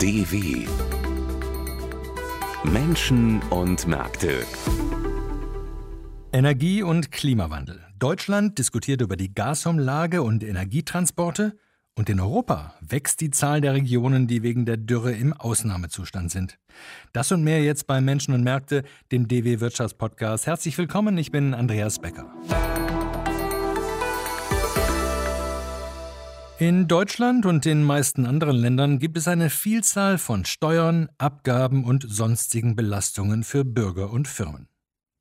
DW Menschen und Märkte Energie- und Klimawandel. Deutschland diskutiert über die Gasumlage und Energietransporte und in Europa wächst die Zahl der Regionen, die wegen der Dürre im Ausnahmezustand sind. Das und mehr jetzt bei Menschen und Märkte, dem DW Wirtschaftspodcast. Herzlich willkommen, ich bin Andreas Becker. In Deutschland und den meisten anderen Ländern gibt es eine Vielzahl von Steuern, Abgaben und sonstigen Belastungen für Bürger und Firmen.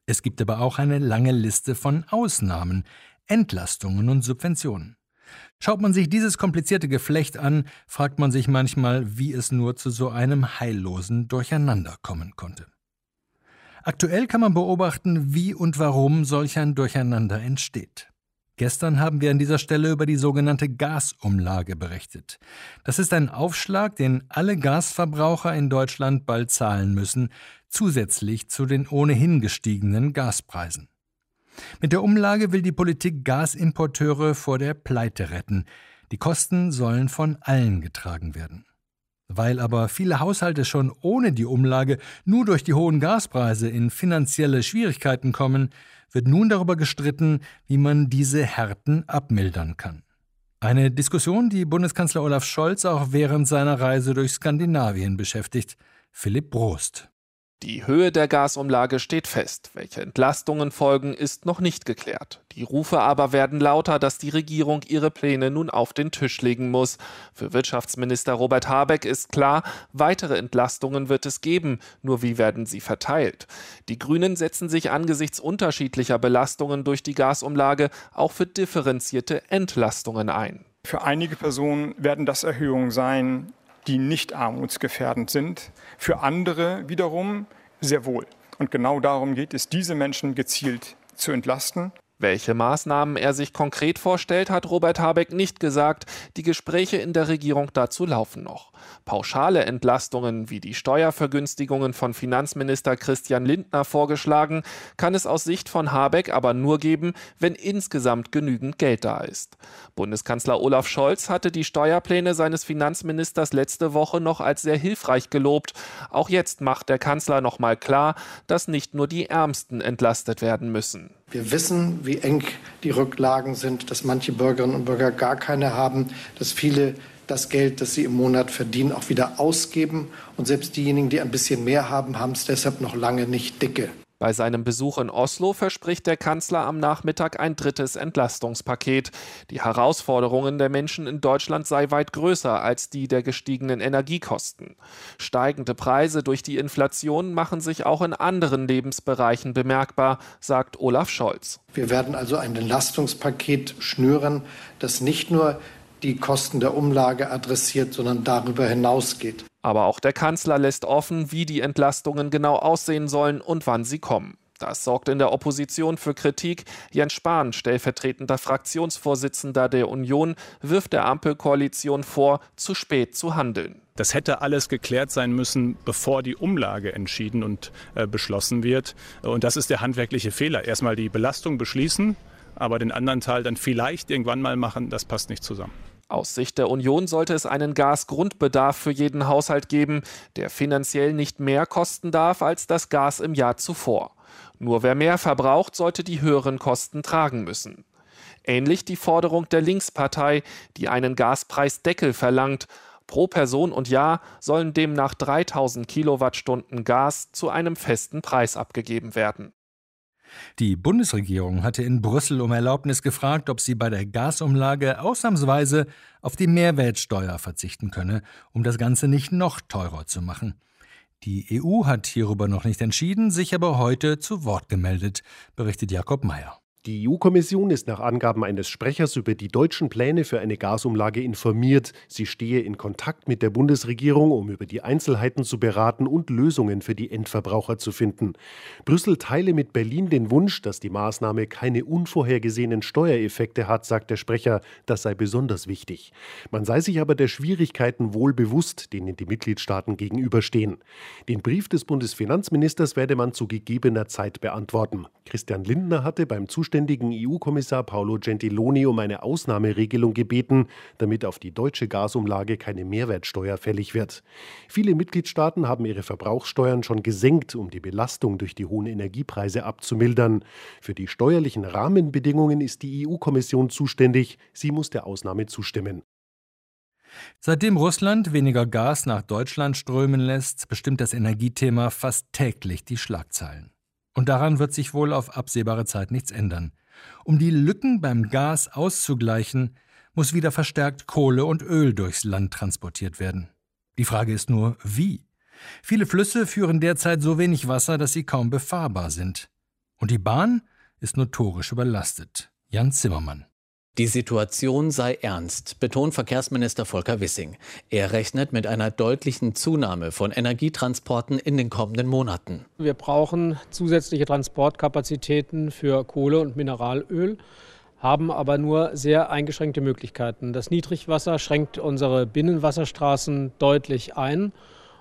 Es gibt aber auch eine lange Liste von Ausnahmen, Entlastungen und Subventionen. Schaut man sich dieses komplizierte Geflecht an, fragt man sich manchmal, wie es nur zu so einem heillosen Durcheinander kommen konnte. Aktuell kann man beobachten, wie und warum solch ein Durcheinander entsteht. Gestern haben wir an dieser Stelle über die sogenannte Gasumlage berichtet. Das ist ein Aufschlag, den alle Gasverbraucher in Deutschland bald zahlen müssen, zusätzlich zu den ohnehin gestiegenen Gaspreisen. Mit der Umlage will die Politik Gasimporteure vor der Pleite retten. Die Kosten sollen von allen getragen werden. Weil aber viele Haushalte schon ohne die Umlage nur durch die hohen Gaspreise in finanzielle Schwierigkeiten kommen, wird nun darüber gestritten, wie man diese Härten abmildern kann. Eine Diskussion, die Bundeskanzler Olaf Scholz auch während seiner Reise durch Skandinavien beschäftigt. Philipp Brost. Die Höhe der Gasumlage steht fest. Welche Entlastungen folgen, ist noch nicht geklärt. Die Rufe aber werden lauter, dass die Regierung ihre Pläne nun auf den Tisch legen muss. Für Wirtschaftsminister Robert Habeck ist klar, weitere Entlastungen wird es geben, nur wie werden sie verteilt? Die Grünen setzen sich angesichts unterschiedlicher Belastungen durch die Gasumlage auch für differenzierte Entlastungen ein. Für einige Personen werden das Erhöhungen sein, die nicht armutsgefährdend sind. Für andere wiederum sehr wohl. Und genau darum geht es, diese Menschen gezielt zu entlasten. Welche Maßnahmen er sich konkret vorstellt, hat Robert Habeck nicht gesagt. Die Gespräche in der Regierung dazu laufen noch. Pauschale Entlastungen wie die Steuervergünstigungen von Finanzminister Christian Lindner vorgeschlagen, kann es aus Sicht von Habeck aber nur geben, wenn insgesamt genügend Geld da ist. Bundeskanzler Olaf Scholz hatte die Steuerpläne seines Finanzministers letzte Woche noch als sehr hilfreich gelobt. Auch jetzt macht der Kanzler noch mal klar, dass nicht nur die Ärmsten entlastet werden müssen. Wir wissen, wie eng die Rücklagen sind, dass manche Bürgerinnen und Bürger gar keine haben, dass viele das Geld, das sie im Monat verdienen, auch wieder ausgeben. Und selbst diejenigen, die ein bisschen mehr haben, haben es deshalb noch lange nicht dicke. Bei seinem Besuch in Oslo verspricht der Kanzler am Nachmittag ein drittes Entlastungspaket. Die Herausforderungen der Menschen in Deutschland sei weit größer als die der gestiegenen Energiekosten. Steigende Preise durch die Inflation machen sich auch in anderen Lebensbereichen bemerkbar, sagt Olaf Scholz. Wir werden also ein Entlastungspaket schnüren, das nicht nur die Kosten der Umlage adressiert, sondern darüber hinausgeht. Aber auch der Kanzler lässt offen, wie die Entlastungen genau aussehen sollen und wann sie kommen. Das sorgt in der Opposition für Kritik. Jens Spahn, stellvertretender Fraktionsvorsitzender der Union, wirft der Ampelkoalition vor, zu spät zu handeln. Das hätte alles geklärt sein müssen, bevor die Umlage entschieden und äh, beschlossen wird. Und das ist der handwerkliche Fehler. Erstmal die Belastung beschließen, aber den anderen Teil dann vielleicht irgendwann mal machen, das passt nicht zusammen. Aus Sicht der Union sollte es einen Gasgrundbedarf für jeden Haushalt geben, der finanziell nicht mehr kosten darf als das Gas im Jahr zuvor. Nur wer mehr verbraucht, sollte die höheren Kosten tragen müssen. Ähnlich die Forderung der Linkspartei, die einen Gaspreisdeckel verlangt. Pro Person und Jahr sollen demnach 3000 Kilowattstunden Gas zu einem festen Preis abgegeben werden. Die Bundesregierung hatte in Brüssel um Erlaubnis gefragt, ob sie bei der Gasumlage ausnahmsweise auf die Mehrwertsteuer verzichten könne, um das Ganze nicht noch teurer zu machen. Die EU hat hierüber noch nicht entschieden, sich aber heute zu Wort gemeldet, berichtet Jakob Mayer. Die EU-Kommission ist nach Angaben eines Sprechers über die deutschen Pläne für eine Gasumlage informiert. Sie stehe in Kontakt mit der Bundesregierung, um über die Einzelheiten zu beraten und Lösungen für die Endverbraucher zu finden. Brüssel teile mit Berlin den Wunsch, dass die Maßnahme keine unvorhergesehenen Steuereffekte hat, sagt der Sprecher. Das sei besonders wichtig. Man sei sich aber der Schwierigkeiten wohl bewusst, denen die Mitgliedstaaten gegenüberstehen. Den Brief des Bundesfinanzministers werde man zu gegebener Zeit beantworten. Christian Lindner hatte beim Zuständigen zuständigen EU-Kommissar Paolo Gentiloni um eine Ausnahmeregelung gebeten, damit auf die deutsche Gasumlage keine Mehrwertsteuer fällig wird. Viele Mitgliedstaaten haben ihre Verbrauchssteuern schon gesenkt, um die Belastung durch die hohen Energiepreise abzumildern. Für die steuerlichen Rahmenbedingungen ist die EU-Kommission zuständig. Sie muss der Ausnahme zustimmen. Seitdem Russland weniger Gas nach Deutschland strömen lässt, bestimmt das Energiethema fast täglich die Schlagzeilen. Und daran wird sich wohl auf absehbare Zeit nichts ändern. Um die Lücken beim Gas auszugleichen, muss wieder verstärkt Kohle und Öl durchs Land transportiert werden. Die Frage ist nur, wie? Viele Flüsse führen derzeit so wenig Wasser, dass sie kaum befahrbar sind. Und die Bahn ist notorisch überlastet. Jan Zimmermann. Die Situation sei ernst, betont Verkehrsminister Volker Wissing. Er rechnet mit einer deutlichen Zunahme von Energietransporten in den kommenden Monaten. Wir brauchen zusätzliche Transportkapazitäten für Kohle und Mineralöl, haben aber nur sehr eingeschränkte Möglichkeiten. Das Niedrigwasser schränkt unsere Binnenwasserstraßen deutlich ein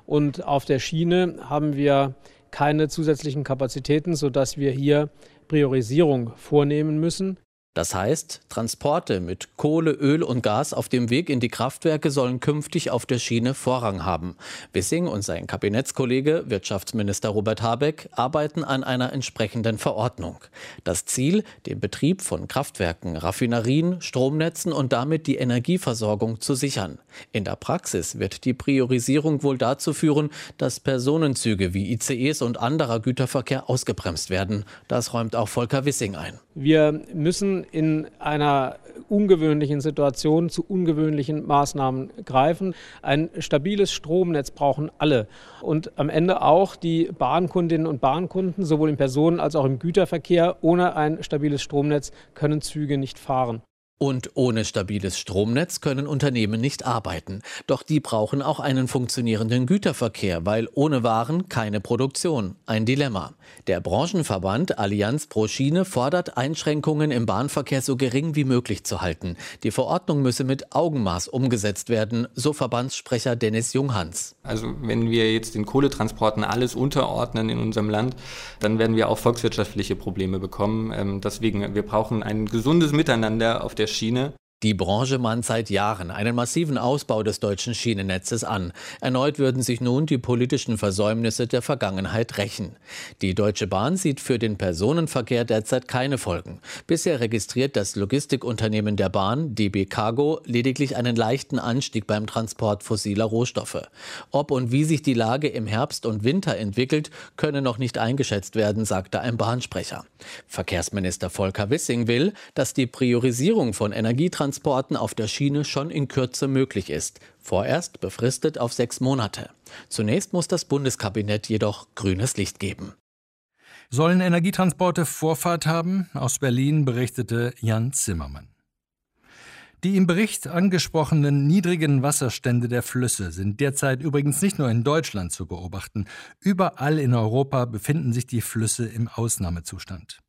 und auf der Schiene haben wir keine zusätzlichen Kapazitäten, sodass wir hier Priorisierung vornehmen müssen. Das heißt, Transporte mit Kohle, Öl und Gas auf dem Weg in die Kraftwerke sollen künftig auf der Schiene Vorrang haben. Wissing und sein Kabinettskollege Wirtschaftsminister Robert Habeck arbeiten an einer entsprechenden Verordnung. Das Ziel, den Betrieb von Kraftwerken, Raffinerien, Stromnetzen und damit die Energieversorgung zu sichern. In der Praxis wird die Priorisierung wohl dazu führen, dass Personenzüge wie ICEs und anderer Güterverkehr ausgebremst werden. Das räumt auch Volker Wissing ein. Wir müssen in einer ungewöhnlichen Situation zu ungewöhnlichen Maßnahmen greifen. Ein stabiles Stromnetz brauchen alle und am Ende auch die Bahnkundinnen und Bahnkunden, sowohl im Personen- als auch im Güterverkehr. Ohne ein stabiles Stromnetz können Züge nicht fahren. Und ohne stabiles Stromnetz können Unternehmen nicht arbeiten. Doch die brauchen auch einen funktionierenden Güterverkehr, weil ohne Waren keine Produktion. Ein Dilemma. Der Branchenverband Allianz Pro Schiene fordert, Einschränkungen im Bahnverkehr so gering wie möglich zu halten. Die Verordnung müsse mit Augenmaß umgesetzt werden, so Verbandssprecher Dennis Junghans. Also wenn wir jetzt den Kohletransporten alles unterordnen in unserem Land, dann werden wir auch volkswirtschaftliche Probleme bekommen. Ähm, deswegen, wir brauchen ein gesundes Miteinander auf der der Schiene. Die Branche mahnt seit Jahren einen massiven Ausbau des deutschen Schienennetzes an. Erneut würden sich nun die politischen Versäumnisse der Vergangenheit rächen. Die Deutsche Bahn sieht für den Personenverkehr derzeit keine Folgen. Bisher registriert das Logistikunternehmen der Bahn, DB Cargo, lediglich einen leichten Anstieg beim Transport fossiler Rohstoffe. Ob und wie sich die Lage im Herbst und Winter entwickelt, könne noch nicht eingeschätzt werden, sagte ein Bahnsprecher. Verkehrsminister Volker Wissing will, dass die Priorisierung von Energietransporten Transporten auf der Schiene schon in Kürze möglich ist, vorerst befristet auf sechs Monate. Zunächst muss das Bundeskabinett jedoch grünes Licht geben. Sollen Energietransporte Vorfahrt haben? Aus Berlin berichtete Jan Zimmermann. Die im Bericht angesprochenen niedrigen Wasserstände der Flüsse sind derzeit übrigens nicht nur in Deutschland zu beobachten. Überall in Europa befinden sich die Flüsse im Ausnahmezustand.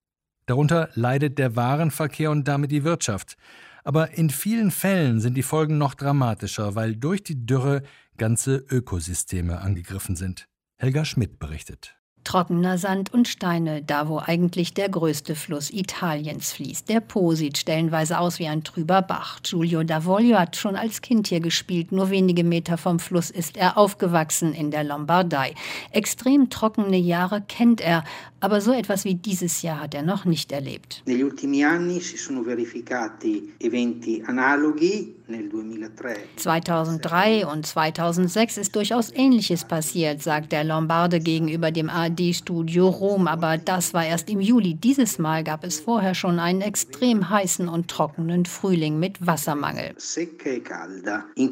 Darunter leidet der Warenverkehr und damit die Wirtschaft. Aber in vielen Fällen sind die Folgen noch dramatischer, weil durch die Dürre ganze Ökosysteme angegriffen sind. Helga Schmidt berichtet. Trockener Sand und Steine, da wo eigentlich der größte Fluss Italiens fließt. Der Po sieht stellenweise aus wie ein trüber Bach. Giulio Davoglio hat schon als Kind hier gespielt. Nur wenige Meter vom Fluss ist er aufgewachsen in der Lombardei. Extrem trockene Jahre kennt er, aber so etwas wie dieses Jahr hat er noch nicht erlebt. Negli ultimi anni si sono verificati eventi analoghi 2003 und 2006 ist durchaus Ähnliches passiert, sagt der Lombarde gegenüber dem ARD-Studio Rom. Aber das war erst im Juli. Dieses Mal gab es vorher schon einen extrem heißen und trockenen Frühling mit Wassermangel. E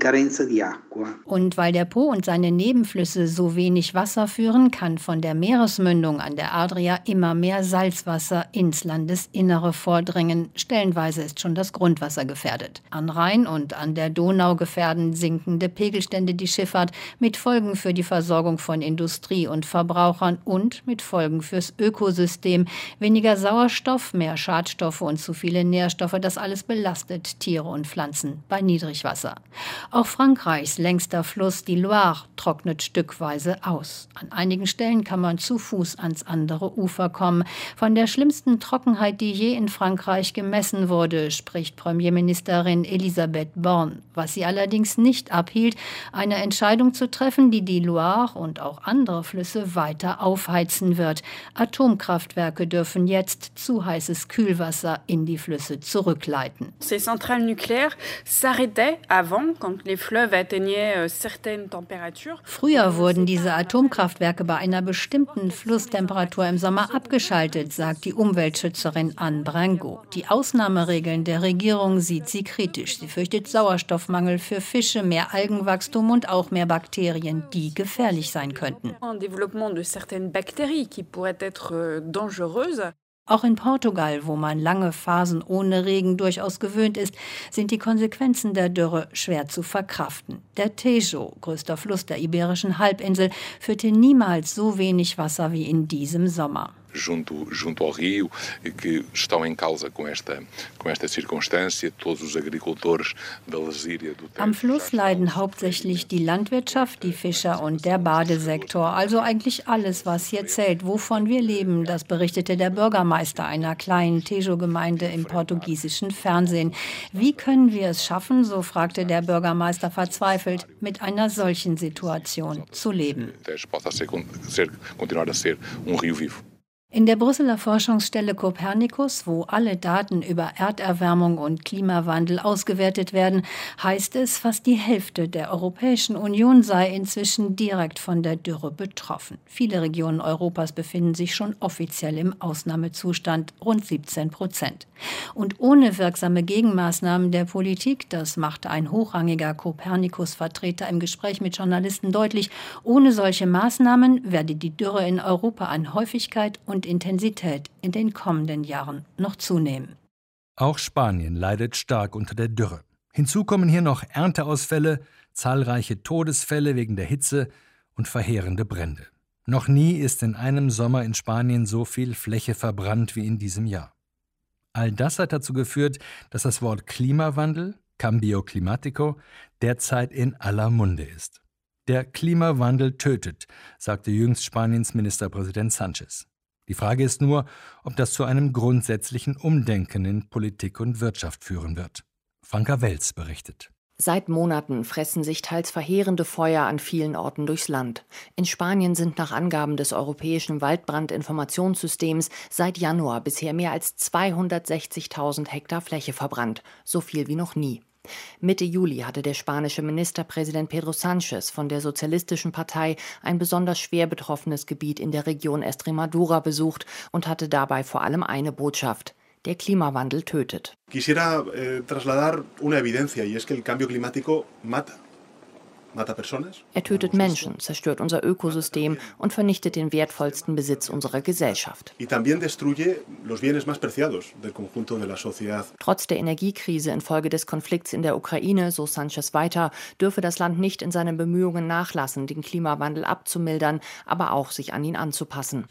und weil der Po und seine Nebenflüsse so wenig Wasser führen, kann von der Meeresmündung an der Adria immer mehr Salzwasser ins Landesinnere vordringen. Stellenweise ist schon das Grundwasser gefährdet. An Rhein und an der Donau gefährden sinkende Pegelstände die Schifffahrt mit Folgen für die Versorgung von Industrie und Verbrauchern und mit Folgen fürs Ökosystem. Weniger Sauerstoff, mehr Schadstoffe und zu viele Nährstoffe, das alles belastet Tiere und Pflanzen bei Niedrigwasser. Auch Frankreichs längster Fluss, die Loire, trocknet stückweise aus. An einigen Stellen kann man zu Fuß ans andere Ufer kommen. Von der schlimmsten Trockenheit, die je in Frankreich gemessen wurde, spricht Premierministerin Elisabeth Born, was sie allerdings nicht abhielt, eine Entscheidung zu treffen, die die Loire und auch andere Flüsse weiter aufheizen wird. Atomkraftwerke dürfen jetzt zu heißes Kühlwasser in die Flüsse zurückleiten. Ces centrales nucléaires s'arrêtaient avant, quand les fleuves atteignaient euh, certaines températures. Früher wurden diese Atomkraftwerke bei einer bestimmten Flusstemperatur im Sommer abgeschaltet, sagt die Umweltschützerin Anne Brango. Die Ausnahmeregeln der Regierung sieht sie kritisch. Sie fürchtet Sauerstoffmangel für Fische, mehr Algenwachstum und auch mehr Bakterien, die gefährlich sein könnten. Auch in Portugal, wo man lange Phasen ohne Regen durchaus gewöhnt ist, sind die Konsequenzen der Dürre schwer zu verkraften. Der Tejo, größter Fluss der iberischen Halbinsel, führte niemals so wenig Wasser wie in diesem Sommer. Junto, junto ao rio, e que estão em causa com esta, com esta do Am Fluss leiden hauptsächlich die Landwirtschaft, die Fischer und der Badesektor, also eigentlich alles, was hier zählt, wovon wir leben, das berichtete der Bürgermeister einer kleinen Tejo-Gemeinde im portugiesischen Fernsehen. Wie können wir es schaffen, so fragte der Bürgermeister verzweifelt, mit einer solchen Situation zu leben? Continuar a ser um rio vivo. In der Brüsseler Forschungsstelle Copernicus, wo alle Daten über Erderwärmung und Klimawandel ausgewertet werden, heißt es, fast die Hälfte der Europäischen Union sei inzwischen direkt von der Dürre betroffen. Viele Regionen Europas befinden sich schon offiziell im Ausnahmezustand, rund 17 Prozent. Und ohne wirksame Gegenmaßnahmen der Politik, das machte ein hochrangiger Copernicus-Vertreter im Gespräch mit Journalisten deutlich, ohne solche Maßnahmen werde die Dürre in Europa an Häufigkeit und Intensität in den kommenden Jahren noch zunehmen. Auch Spanien leidet stark unter der Dürre. Hinzu kommen hier noch Ernteausfälle, zahlreiche Todesfälle wegen der Hitze und verheerende Brände. Noch nie ist in einem Sommer in Spanien so viel Fläche verbrannt wie in diesem Jahr. All das hat dazu geführt, dass das Wort Klimawandel, Cambio Climatico, derzeit in aller Munde ist. Der Klimawandel tötet, sagte jüngst Spaniens Ministerpräsident Sanchez. Die Frage ist nur, ob das zu einem grundsätzlichen Umdenken in Politik und Wirtschaft führen wird. Franka Welz berichtet. Seit Monaten fressen sich teils verheerende Feuer an vielen Orten durchs Land. In Spanien sind nach Angaben des Europäischen Waldbrandinformationssystems seit Januar bisher mehr als 260.000 Hektar Fläche verbrannt, so viel wie noch nie. Mitte Juli hatte der spanische Ministerpräsident Pedro Sánchez von der Sozialistischen Partei ein besonders schwer betroffenes Gebiet in der Region Estremadura besucht und hatte dabei vor allem eine Botschaft. Der Klimawandel tötet. Quisiera eh, trasladar una evidencia y es que el cambio climático mata. Er tötet Menschen, zerstört unser Ökosystem und vernichtet den wertvollsten Besitz unserer Gesellschaft. Trotz der Energiekrise infolge des Konflikts in der Ukraine, so Sanchez weiter, dürfe das Land nicht in seinen Bemühungen nachlassen, den Klimawandel abzumildern, aber auch sich an ihn anzupassen.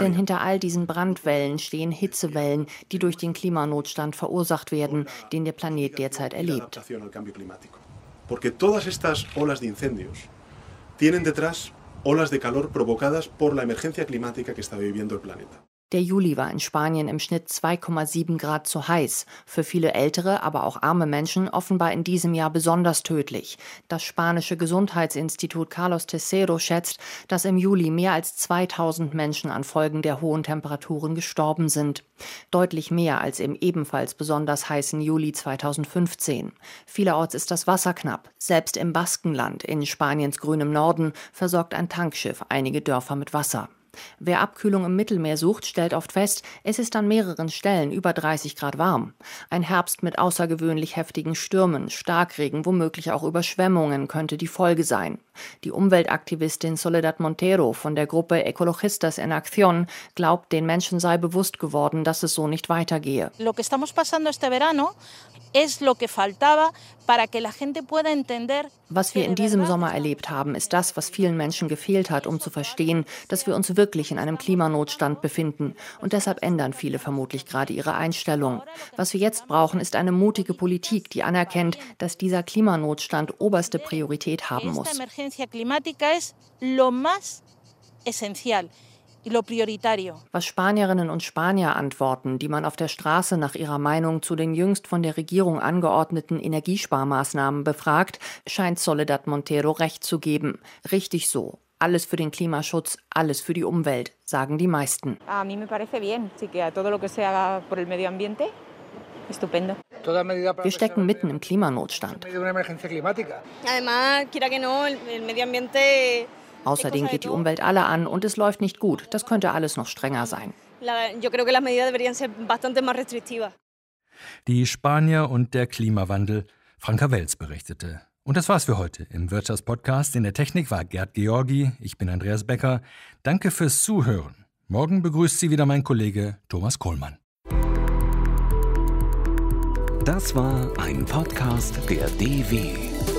Denn hinter all diesen Brandwellen stehen Hitzewellen, die durch den Klimanotstand verursacht werden, den der Planet derzeit erlebt. Porque todas estas olas de incendios tienen detrás olas de calor provocadas por la emergencia climática que está viviendo el planeta. Der Juli war in Spanien im Schnitt 2,7 Grad zu heiß. Für viele ältere, aber auch arme Menschen offenbar in diesem Jahr besonders tödlich. Das spanische Gesundheitsinstitut Carlos Tercero schätzt, dass im Juli mehr als 2000 Menschen an Folgen der hohen Temperaturen gestorben sind. Deutlich mehr als im ebenfalls besonders heißen Juli 2015. Vielerorts ist das Wasser knapp. Selbst im Baskenland, in Spaniens grünem Norden, versorgt ein Tankschiff einige Dörfer mit Wasser. Wer Abkühlung im Mittelmeer sucht, stellt oft fest, es ist an mehreren Stellen über 30 Grad warm. Ein Herbst mit außergewöhnlich heftigen Stürmen, Starkregen, womöglich auch Überschwemmungen könnte die Folge sein. Die Umweltaktivistin Soledad Montero von der Gruppe Ecologistas en Acción glaubt, den Menschen sei bewusst geworden, dass es so nicht weitergehe. Lo que estamos pasando este verano Was wir in diesem Sommer erlebt haben, ist das, was vielen Menschen gefehlt hat, um zu verstehen, dass wir uns wirklich in einem Klimanotstand befinden. Und deshalb ändern viele vermutlich gerade ihre Einstellung. Was wir jetzt brauchen, ist eine mutige Politik, die anerkennt, dass dieser Klimanotstand oberste Priorität haben muss. Was Spanierinnen und Spanier antworten, die man auf der Straße nach ihrer Meinung zu den jüngst von der Regierung angeordneten Energiesparmaßnahmen befragt, scheint Soledad Montero recht zu geben. Richtig so. Alles für den Klimaschutz, alles für die Umwelt, sagen die meisten. Wir stecken mitten im Klimanotstand. Außerdem geht die Umwelt alle an und es läuft nicht gut. Das könnte alles noch strenger sein. Die Spanier und der Klimawandel. Franka Welz berichtete. Und das war's für heute im Wirtschaftspodcast. In der Technik war Gerd Georgi. Ich bin Andreas Becker. Danke fürs Zuhören. Morgen begrüßt Sie wieder mein Kollege Thomas Kohlmann. Das war ein Podcast der DW.